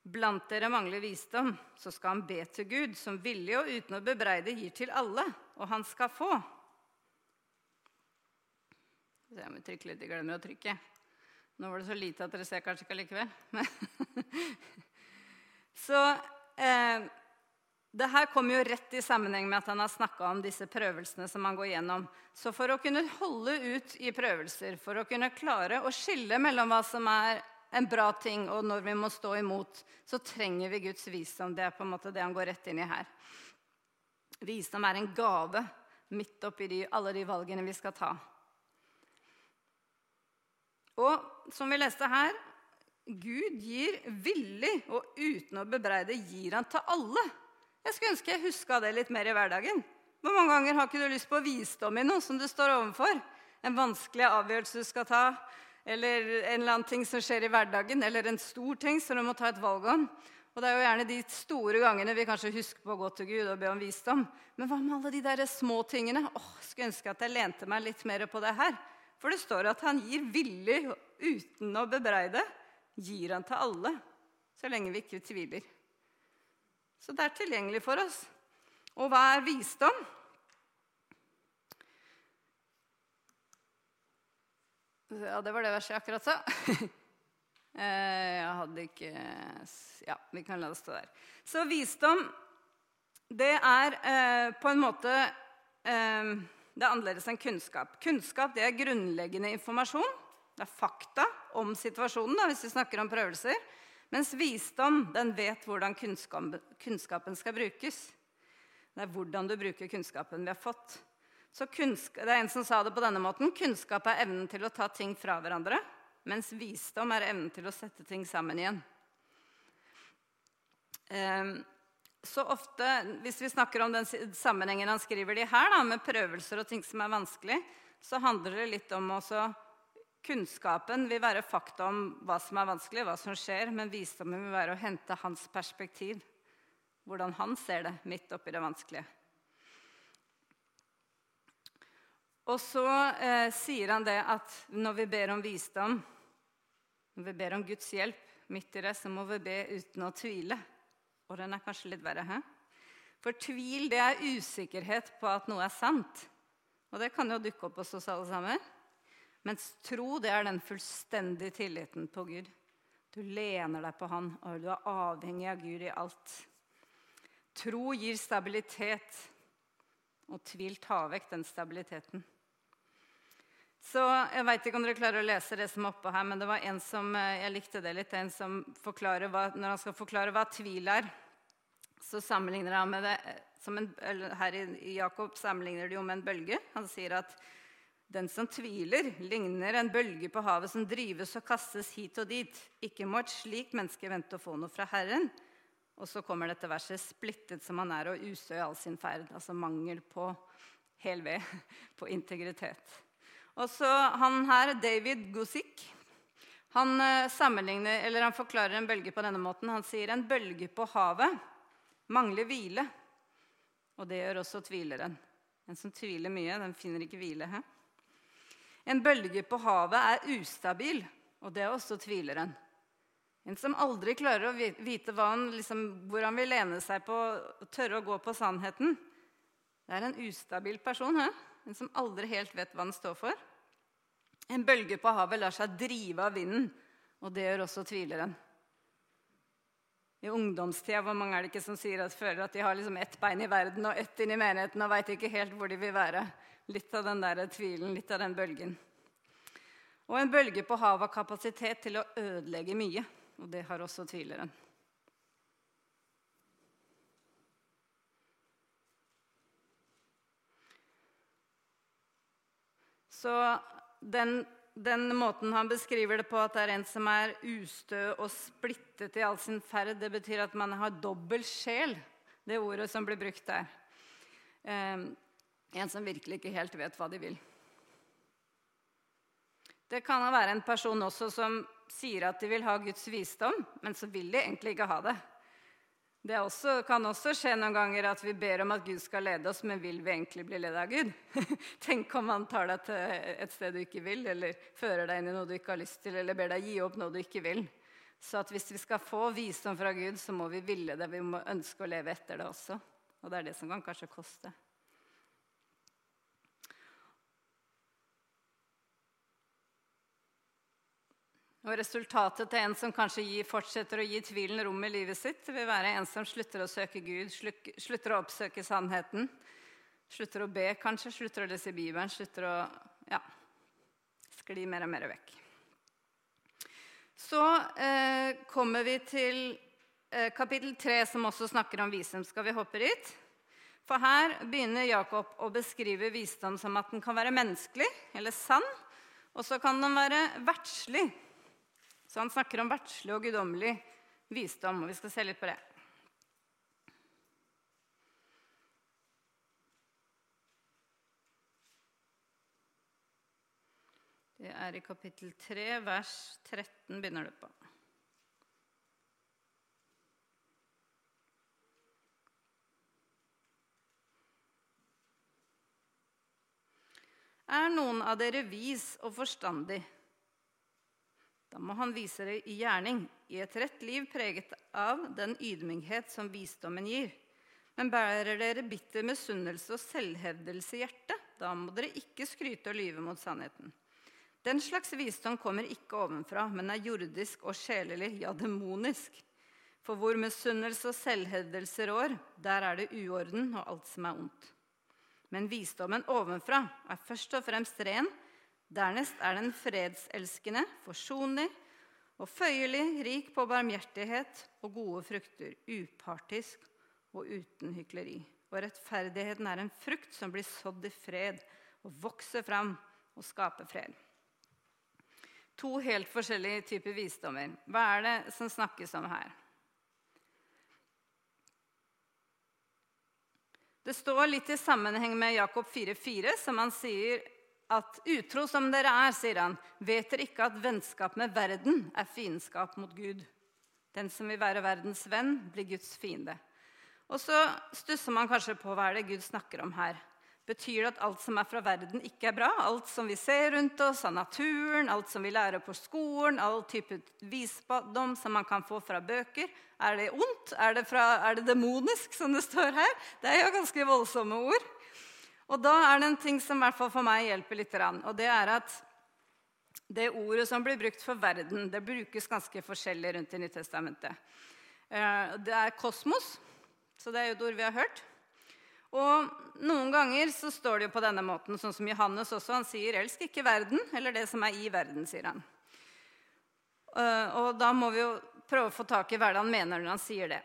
blant dere mangler visdom, så skal han be til Gud, som villig og uten å bebreide gir til alle, og han skal få. Se om vi trykker litt. Jeg glemmer å trykke. Nå var det så lite at dere ser kanskje ikke allikevel. <laughs> så eh, det her kommer jo rett i sammenheng med at han har snakka om disse prøvelsene som han går gjennom. Så for å kunne holde ut i prøvelser, for å kunne klare å skille mellom hva som er en bra ting, og når vi må stå imot, så trenger vi Guds visdom. Det er på en måte det han går rett inn i her. Visdom er en gave midt oppi de, alle de valgene vi skal ta. Og som vi leste her Gud gir villig og uten å bebreide gir han til alle. Jeg skulle ønske jeg huska det litt mer i hverdagen. Hvor mange ganger har ikke du lyst på visdom i noe som du står overfor? En vanskelig avgjørelse du skal ta, eller en eller annen ting som skjer i hverdagen, eller en stor ting som du må ta et valg om. Og Det er jo gjerne de store gangene vi kanskje husker på å gå til Gud og be om visdom. Men hva med alle de der små tingene? Åh, Skulle ønske at jeg lente meg litt mer på det her. For det står at han gir villig uten å bebreide. Gir han til alle, så lenge vi ikke tviler. Så det er tilgjengelig for oss. Og hva er visdom? Ja, det var det verset jeg akkurat sa. <laughs> Eh, jeg hadde ikke Ja, vi kan la det stå der. Så visdom, det er eh, på en måte eh, Det er annerledes enn kunnskap. Kunnskap det er grunnleggende informasjon. Det er fakta om situasjonen, da, hvis vi snakker om prøvelser. Mens visdom den vet hvordan kunnskapen skal brukes. Det er hvordan du bruker kunnskapen vi har fått. Så det er En som sa det på denne måten. Kunnskap er evnen til å ta ting fra hverandre mens visdom er evnen til å sette ting sammen igjen. Ehm, så ofte, Hvis vi snakker om den sammenhengen han skriver de her, da, med prøvelser og ting som er vanskelig, så handler det litt om også Kunnskapen vil være fakta om hva som er vanskelig, hva som skjer, men visdommen vil være å hente hans perspektiv. Hvordan han ser det midt oppi det vanskelige. Og så eh, sier han det at når vi ber om visdom, når vi ber om Guds hjelp midt i det, så må vi be uten å tvile. Og den er kanskje litt verre, hæ? For tvil det er usikkerhet på at noe er sant. Og det kan jo dukke opp hos oss alle sammen. Mens tro det er den fullstendige tilliten på Gud. Du lener deg på Han, og du er avhengig av Gud i alt. Tro gir stabilitet, og tvil tar vekk den stabiliteten. Så Jeg veit ikke om dere klarer å lese det som er oppå her, men det var en som eh, jeg likte det litt, en som forklarer hva, når han skal forklare hva tvil er, så sammenligner han med det som en, Her i Jakob sammenligner det jo med en bølge. Han sier at den som tviler, ligner en bølge på havet som drives og kastes hit og dit. Ikke må et slikt menneske vente å få noe fra Herren. Og så kommer dette verset. Splittet som han er og ustø i all sin ferd. Altså mangel på hel ved, <laughs> på integritet. Og så han her, David Guzik, han, eh, sammenligner, eller han forklarer en bølge på denne måten. Han sier en bølge på havet mangler hvile. Og det gjør også tvileren. En som tviler mye, den finner ikke hvile. He? En bølge på havet er ustabil, og det er også tvileren. En som aldri klarer å vite han, liksom, hvor han vil lene seg på, tørre å gå på sannheten. Det er en ustabil person. He? en som aldri helt vet hva den står for. En bølge på havet lar seg drive av vinden, og det gjør også tvileren. I ungdomstida hvor mange er det ikke som sier at, føler at de har liksom ett bein i verden og ett inn i menigheten og veit ikke helt hvor de vil være. Litt av den der tvilen, litt av den bølgen. Og en bølge på havet har kapasitet til å ødelegge mye, og det har også tvileren. Så den, den, måten han beskriver det på, at det er en som er ustø og splittet i all sin ferd, det betyr at man har dobbel sjel, det ordet som blir brukt der. Eh, en som virkelig ikke helt vet hva de vil. Det kan være en person også som sier at de vil ha Guds visdom, men så vil de egentlig ikke ha det. Det også, kan også skje noen ganger at vi ber om at Gud skal lede oss, men vil vi egentlig bli ledet av Gud? <laughs> Tenk om han tar deg til et sted du ikke vil, eller fører deg inn i noe du ikke har lyst til, eller ber deg gi opp noe du ikke vil. Så at hvis vi skal få visdom fra Gud, så må vi ville det. Vi må ønske å leve etter det også. Og det er det som kan kanskje koste. Og resultatet til en som kanskje gir, fortsetter å gi tvilen rom i livet sitt, vil være en som slutter å søke Gud, slutter å oppsøke sannheten. Slutter å be, kanskje, slutter å lese Bibelen, slutter å ja, skli mer og mer vekk. Så eh, kommer vi til eh, kapittel 3, som også snakker om visdom. Skal vi hoppe dit? For her begynner Jakob å beskrive visdom som at den kan være menneskelig eller sann, og så kan den være verdslig. Så han snakker om verdslig og guddommelig visdom, og vi skal se litt på det. Det er i kapittel 3, vers 13 begynner det på. Er noen av dere vis og forstandig? Da må han vise det i gjerning, i et rett liv preget av den ydmykhet som visdommen gir. Men bærer dere bitter misunnelse og selvhevdelse i hjertet, da må dere ikke skryte og lyve mot sannheten. Den slags visdom kommer ikke ovenfra, men er jordisk og sjelelig, ja, demonisk. For hvor misunnelse og selvhevdelse rår, der er det uorden og alt som er ondt. Men visdommen ovenfra er først og fremst ren. Dernest er den fredselskende, forsonlig og føyelig, rik på barmhjertighet og gode frukter, upartisk og uten hykleri. Og rettferdigheten er en frukt som blir sådd i fred og vokser fram og skaper fred. To helt forskjellige typer visdommer. Hva er det som snakkes om her? Det står litt i sammenheng med Jakob 4,4, som han sier at utro som dere er, sier han, vet dere ikke at vennskap med verden er fiendskap mot Gud. Den som vil være verdens venn, blir Guds fiende. Og så stusser man kanskje på hva er det Gud snakker om her. Betyr det at alt som er fra verden, ikke er bra? Alt som vi ser rundt oss av naturen, alt som vi lærer på skolen, all type visdom som man kan få fra bøker, er det ondt? Er det, fra, demonisk, som det står her? Det er jo ganske voldsomme ord. Og da er det en ting som i hvert fall for meg hjelper litt. Og det er at det ordet som blir brukt for verden, det brukes ganske forskjellig rundt i Nyttestamentet. Eh, det er kosmos, så det er jo et ord vi har hørt. Og noen ganger så står det jo på denne måten, sånn som Johannes også. Han sier 'elsk ikke verden', eller det som er i verden, sier han. Eh, og da må vi jo prøve å få tak i hva han mener når han sier det.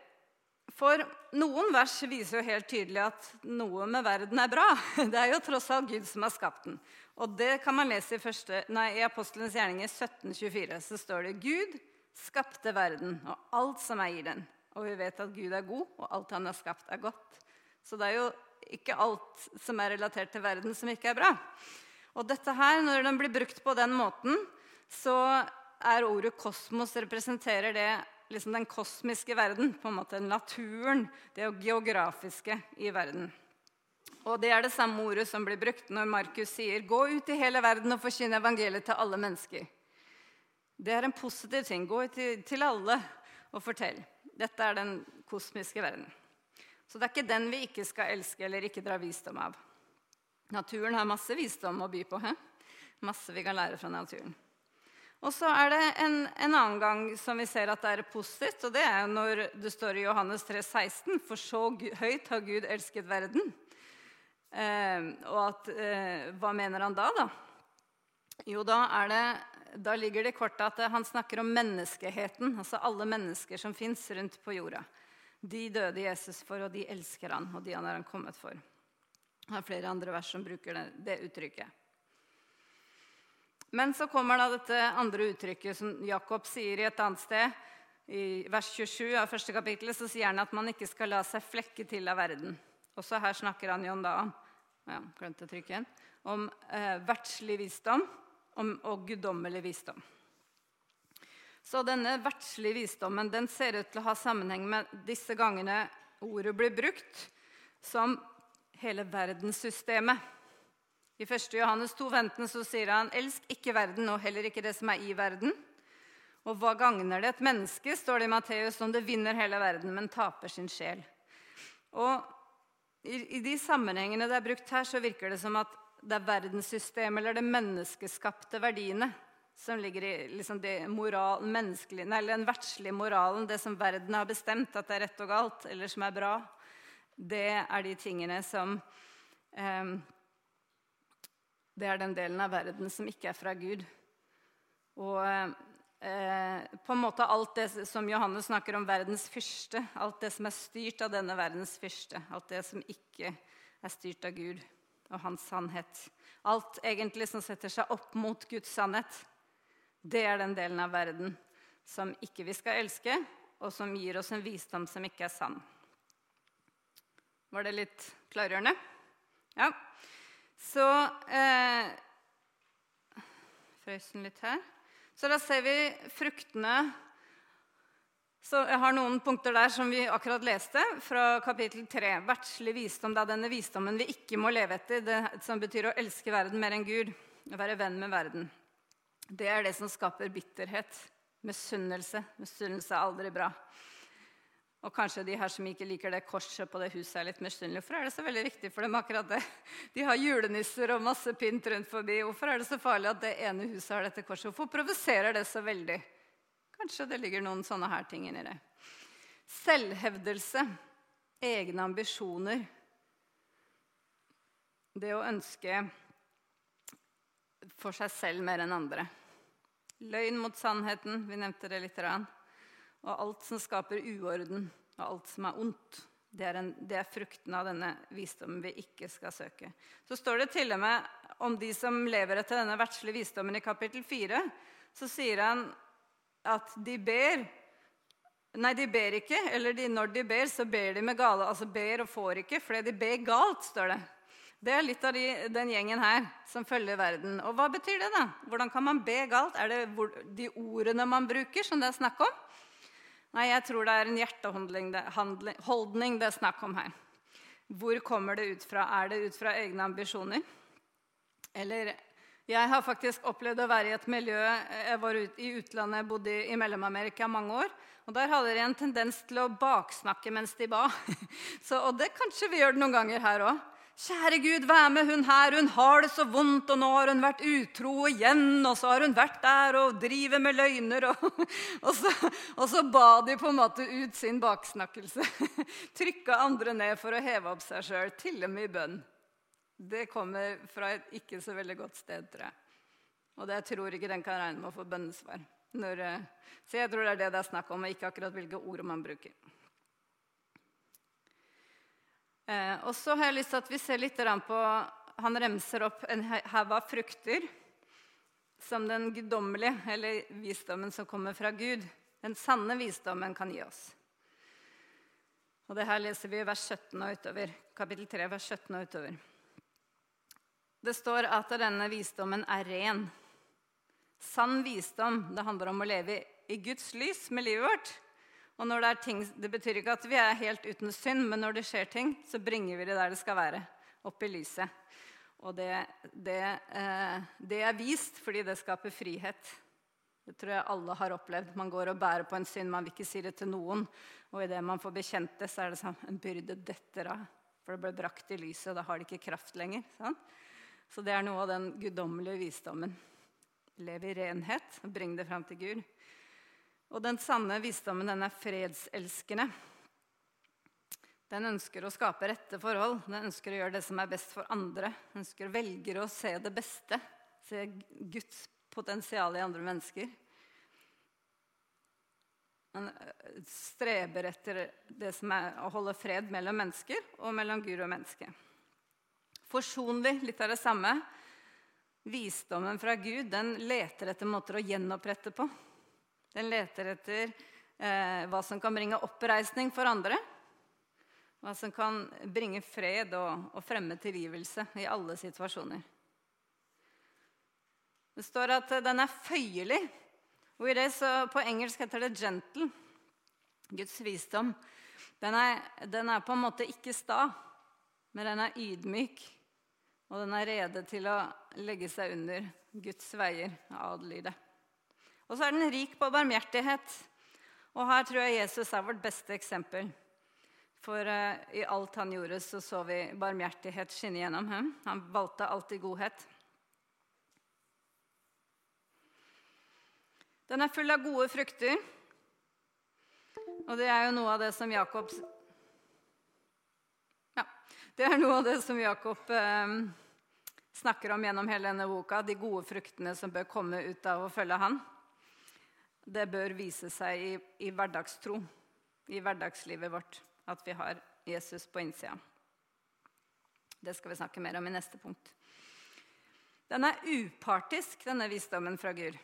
For noen vers viser jo helt tydelig at noe med verden er bra. <laughs> Det er jo tross alt Gud som har skapt den. Og det kan man lese i, første, nei, i Apostelens gjerninger 1724. Så står det Gud skapte verden og alt som eier den. Og vi vet at Gud er god, og alt han har skapt, er godt. Så det er jo ikke alt som er relatert til verden, som ikke er bra. Og dette her, når den blir brukt på den måten, så er ordet kosmos representerer det liksom den kosmiske verden. på en måte Naturen, det geografiske i verden. Og Det er det samme ordet som blir brukt når Markus sier 'gå ut i hele verden og forkynne evangeliet til alle mennesker'. Det er en positiv ting. Gå ut til alle og fortell. Dette er den kosmiske verden. Så det er ikke den vi ikke skal elske eller ikke dra visdom av. Naturen har masse visdom å by på. He? Masse vi kan lære fra naturen. Og så er det en, en, annen gang som vi ser at det er positivt, og det er når det står i Johannes 3, 16, For så høyt har Gud elsket verden. Eh, og at, eh, Hva mener han da, da? Jo, da, det, da ligger det i kortet at han snakker om menneskeheten. Altså alle mennesker som fins rundt på jorda. De døde Jesus for, og de elsker han, og de han er han kommet for. Det er flere andre vers som bruker det, det uttrykket. Men så kommer da dette andre uttrykket som Jakob sier i et annet sted. I vers 27 av første kapittel så sier han at man ikke skal la seg flekke til av verden. Også her snakker han jo om da, ja, glemte å trykke igjen, om eh, verdslig visdom om, og guddommelig visdom. Så denne verdslige visdommen den ser ut til å ha sammenheng med disse gangene ordet blir brukt som hele verdenssystemet. I 1. Johannes 2,15 så sier han 'Elsk ikke verden, og heller ikke det som er i verden'. Og hva gagner det et menneske, står det i Matteus, om det vinner hele verden, men taper sin sjel? Og i, i de sammenhengene det er brukt her, så virker det som at det er verdenssystemet eller det menneskeskapte verdiene som ligger i liksom det moral, eller den verdslige moralen, det som verden har bestemt at det er rett og galt, eller som er bra, det er de tingene som eh, Det er den delen av verden som ikke er fra Gud. Og eh, på en måte alt det som Johannes snakker om verdens fyrste, alt det som er styrt av denne verdens fyrste, alt det som ikke er styrt av Gud og hans sannhet. Alt egentlig som setter seg opp mot Guds sannhet. Det er den delen av verden som ikke vi skal elske, og som gir oss en visdom som ikke er sann. Var det litt klargjørende? Ja. Så eh, Frøysen litt her. Så da ser vi fruktene så Jeg har noen punkter der som vi akkurat leste, fra kapittel 3. Verdslig visdom, Det er denne visdommen vi ikke må leve etter, det som betyr å elske verden mer enn Gud, å være venn med verden det er det som skaper bitterhet. Misunnelse. Misunnelse er aldri bra. Og kanskje de her som ikke liker det korset på det huset, er litt misunnelige. Hvorfor er det så veldig viktig for dem akkurat det? De har julenisser og masse pynt rundt forbi. Hvorfor er det så farlig at det ene huset har dette korset? Hvorfor provoserer det så veldig? Kanskje det ligger noen sånne her ting inni det. Selvhevdelse, egne ambisjoner. Det å ønske for seg selv mer enn andre. Løgn mot sannheten, vi nevnte det litt. Rann. Og alt som skaper uorden, og alt som er ondt, det er, en, det er frukten av denne visdommen vi ikke skal søke. Så står det til og med om de som lever etter denne verdslige visdommen i kapittel 4. Så sier han at de ber Nei, de ber ikke. Eller de, når de ber, så ber de med gale. Altså ber og får ikke, fordi de ber galt, står det. Det er litt av de, den gjengen her som følger verden. Og hva betyr det, da? Hvordan kan man be galt? Er det de ordene man bruker, som det er snakk om? Nei, jeg tror det er en hjerteholdning det, er snakk om her. Hvor kommer det ut fra? Er det ut fra egne ambisjoner? Eller Jeg har faktisk opplevd å være i et miljø Jeg var ut, i utlandet, bodde i Mellom-Amerika mange år. Og Der hadde de en tendens til å baksnakke mens de ba. <laughs> Så, og det kanskje vi gjør det noen ganger her òg. Kjære Gud, vær med hun her. Hun har det så vondt, og nå har hun vært utro igjen. Og så har hun vært der og driver med løgner. Og, <laughs> og, så, og så, ba de på en måte ut sin baksnakkelse. <laughs> Trykka andre ned for å heve opp seg sjøl, til og med i bønn. Det kommer fra et ikke så veldig godt sted, tror jeg. Og det jeg tror ikke den kan regne med å få bønnesvar. Når, eh, så jeg tror det er det det er snakk om, og ikke akkurat hvilke ord man bruker. Eh, og så har jeg lyst til at vi ser litt på Han remser opp en haug av frukter som den guddommelige, eller visdommen som kommer fra Gud, den sanne visdommen, kan gi oss. Og det her leser vi i vers 17 og utover. Kapittel 3, vers 17 og utover. Det står at denne visdommen er ren. Sann visdom. Det handler om å leve i Guds lys med livet vårt. Og når det, er ting, det betyr ikke at vi er helt uten synd, men når det skjer ting, så bringer vi det der det skal være. Opp i lyset. Og det, det, eh, det er vist fordi det skaper frihet. Det tror jeg alle har opplevd. Man går og bærer på en synd, man vil ikke si det til noen. Og idet man får bekjent det, så er det sånn en byrde detter av. For det ble brakt i lyset, og da har det ikke kraft lenger. Sånn? Så det er noe av den guddommelige visdommen. Lev i renhet og bring det fram til Gud. Og den sanne visdommen, den er fredselskende. Den ønsker å skape rette forhold. Den ønsker å gjøre det som er best for andre. Den ønsker velger å se det beste, se Guds potensial i andre mennesker. Den eh, streber etter det som er å holde fred mellom mennesker og mellom Gud og menneske. Forsonlig, litt av det samme. Visdommen fra Gud den leter etter måter å gjenopprette på. Den leter etter eh, hva som kan bringe oppreisning for andre. Hva som kan bringe fred og, og fremme tilgivelse i alle situasjoner. Det står at den er føyelig. Og i det så, På engelsk heter det 'gentle'. Guds visdom. Den er, den er på en måte ikke sta, men den er ydmyk. Og den er rede til å legge seg under Guds veier og adlyde. Og så er den rik på barmhjertighet. Og her tror jeg Jesus er vårt beste eksempel. For uh, i alt han gjorde, så så vi barmhjertighet skinne gjennom ham. Han valgte alltid godhet. Den er full av gode frukter. Og det er jo noe av det som Jakob Ja, det er noe av det som Jakob eh, snakker om gjennom hele denne boka. De gode fruktene som bør komme ut av å følge han det bør vise seg i, i hverdagstro, i hverdagslivet vårt, at vi har Jesus på innsida. Det skal vi snakke mer om i neste punkt. Den er upartisk, denne visdommen fra Gud.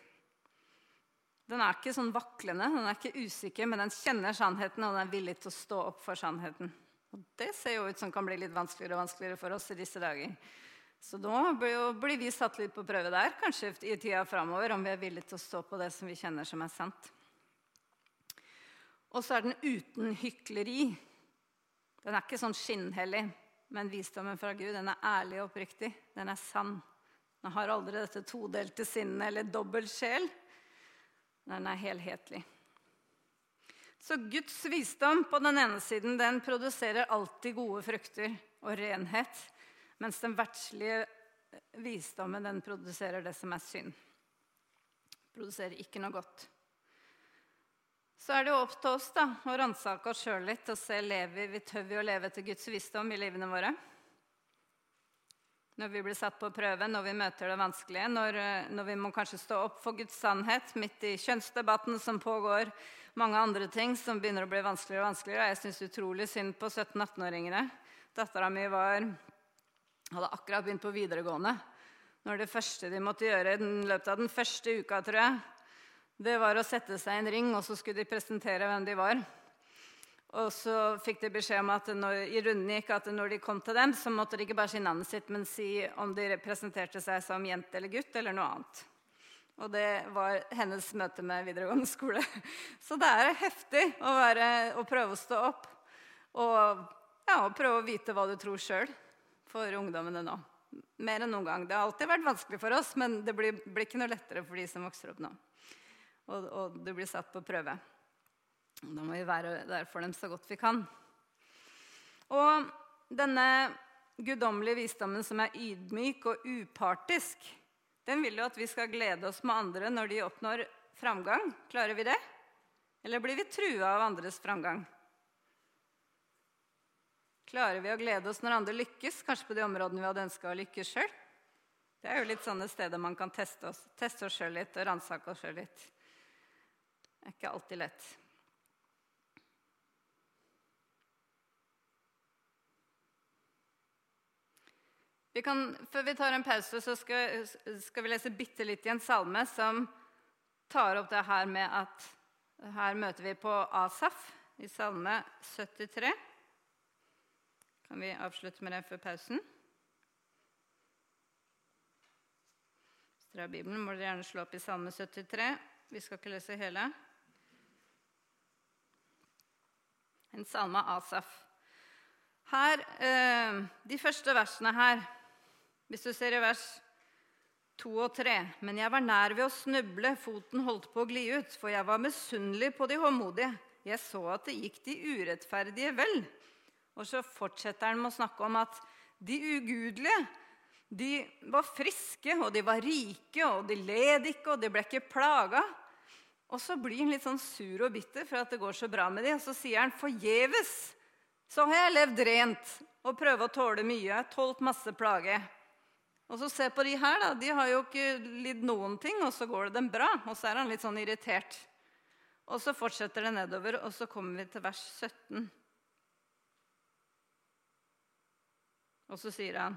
Den er ikke sånn vaklende, den er ikke usikker, men den kjenner sannheten, og den er villig til å stå opp for sannheten. Og Det ser jo ut som kan bli litt vanskeligere og vanskeligere for oss i disse dager. Så da blir vi satt litt på prøve der, kanskje i tida framover, om vi er villige til å stå på det som vi kjenner som er sant. Og så er den uten hykleri. Den er ikke sånn skinnhellig, men visdommen fra Gud den er ærlig og oppriktig. Den er sann. Den har aldri dette todelte sinnet eller dobbel sjel. Den er helhetlig. Så Guds visdom på den ene siden den produserer alltid gode frukter og renhet, mens den verdslige visdommen den produserer det som er synd. Produserer ikke noe godt. Så er det jo opp til oss da, å ransake oss sjøl litt og se lever vi tør vi å leve etter Guds visdom i livene våre. Når vi blir satt på prøve, når vi møter det vanskelige, når, når vi må kanskje stå opp for Guds sannhet midt i kjønnsdebatten som pågår, mange andre ting som begynner å bli vanskeligere og vanskeligere. Jeg syns utrolig synd på 17-18-åringene. Dattera mi var, hadde akkurat begynt på videregående. Når det første de måtte gjøre i løpet av den første uka, tror jeg, det var å sette seg i en ring, og så skulle de presentere hvem de var. Og så fikk de beskjed om at når, i runden gikk at når de kom til dem, så måtte de ikke bare si navnet sitt, men si om de representerte seg som jente eller gutt eller noe annet. Og det var hennes møte med videregående skole. <laughs> Så det er heftig å, være, å prøve å stå opp og, ja, prøve å vite hva du tror sjøl for ungdommene nå. Mer enn noen gang. Det har alltid vært vanskelig for oss, men det blir, blir ikke noe lettere for de som vokser opp nå. Og, og du blir satt på prøve. Da må vi være der for dem så godt vi kan. Og denne guddommelige visdommen som er ydmyk og upartisk, den vil jo at vi skal glede oss med andre når de oppnår framgang. Klarer vi det? Eller blir vi trua av andres framgang? Klarer vi å glede oss når andre lykkes, kanskje på de områdene vi hadde ønska å lykkes sjøl? Det er jo litt sånne steder man kan teste oss, teste oss sjøl litt og ransake oss sjøl litt. Det er ikke alltid lett. Vi kan, før vi tar en pause, så skal, skal vi lese bitte litt i en salme som tar opp det her med at her møter vi på Asaf i salme 73. Kan vi avslutte med det før pausen? Hvis dere har Bibelen, må dere gjerne slå opp i salme 73. Vi skal ikke lese hele. En salme av Asaf. Her, eh, De første versene her hvis du ser i vers 2 og 3. Men jeg var nær ved å snuble, foten holdt på å gli ut, for jeg var misunnelig på de håndmodige. Jeg så at det gikk de urettferdige vel. Og så fortsetter han med å snakke om at de ugudelige de var friske, og de var rike, og de led ikke, og de ble ikke plaga. Og så blir han litt sånn sur og bitter for at det går så bra med dem. Og så sier han forgjeves så har jeg levd rent og prøvd å tåle mye. Jeg har tålt masse plage. Og så Se på de her. da, De har jo ikke lidd noen ting, og så går det dem bra. Og så er han litt sånn irritert. Og så fortsetter det nedover, og så kommer vi til vers 17. Og så sier han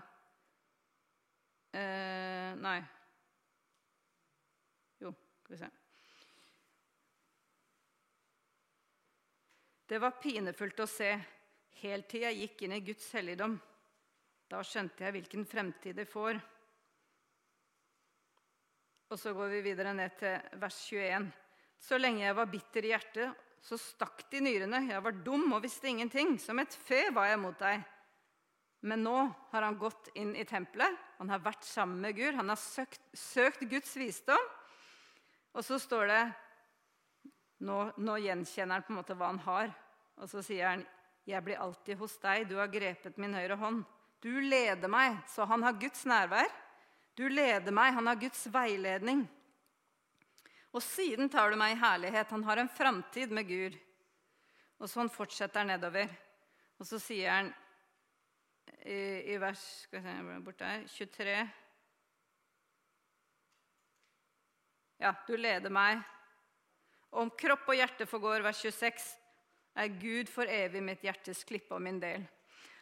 eh, Nei. Jo, skal vi se. Det var pinefullt å se helt til jeg gikk inn i Guds helligdom. Da skjønte jeg hvilken fremtid de får. Og så går vi videre ned til vers 21. Så lenge jeg var bitter i hjertet, så stakk de nyrene. Jeg var dum og visste ingenting. Som et fe var jeg mot deg. Men nå har han gått inn i tempelet, han har vært sammen med Gud, han har søkt, søkt Guds visdom. Og så står det nå, nå gjenkjenner han på en måte hva han har. Og så sier han, 'Jeg blir alltid hos deg, du har grepet min høyre hånd.' Du leder meg, så han har Guds nærvær. Du leder meg, han har Guds veiledning. Og siden tar du meg i herlighet. Han har en framtid med Gud. Og så han fortsetter nedover. Og så sier han i, i vers skal se, bort der, 23 Ja, du leder meg. Om kropp og hjerte forgår, vers 26, er Gud for evig mitt hjertes klippe og min del.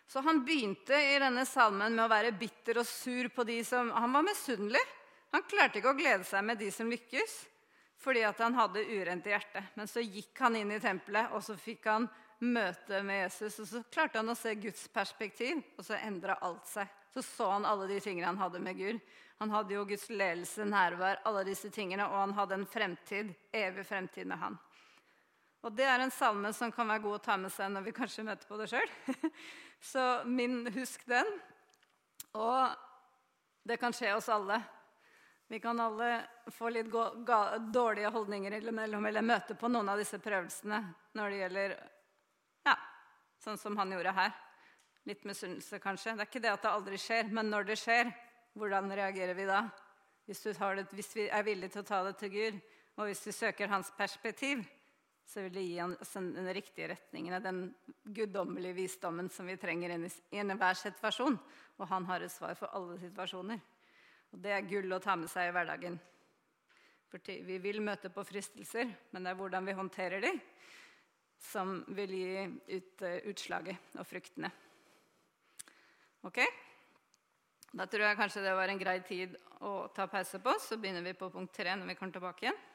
Så han begynte i denne salmen med å være bitter og sur på de som Han var misunnelig. Han klarte ikke å glede seg med de som lykkes, fordi han hadde urent i hjertet. Men så gikk han inn i tempelet, og så fikk han møte med Jesus. Og så klarte han å se Guds perspektiv, og så endra alt seg. Så så han alle de tingene han hadde med Gud. Han hadde jo Guds ledelse, nærvær, alle disse tingene, og han hadde en fremtid, evig fremtid med han. Og det er en salme som kan være god å ta med seg når vi kanskje møter på det sjøl. <laughs> Så min, husk den. Og det kan skje oss alle. Vi kan alle få litt dårlige holdninger innimellom eller møte på noen av disse prøvelsene når det gjelder sånn som han gjorde her. Litt misunnelse, kanskje. Det er ikke det at det aldri skjer, men når det skjer, hvordan reagerer vi da? Hvis, det, hvis vi er villige til å ta det til Gud, og hvis vi søker hans perspektiv, så vil det gi oss den riktige retningen, den guddommelige visdommen som vi trenger i enhver situasjon. Og han har et svar for alle situasjoner. Og det er gull å ta med seg i hverdagen. For vi vil møte på fristelser, men det er hvordan vi håndterer dem, som vil gi ut uh, utslaget og fruktene. Ok? Da tror jeg kanskje det var en grei tid å ta pause på. Så begynner vi på punkt tre når vi kommer tilbake igjen.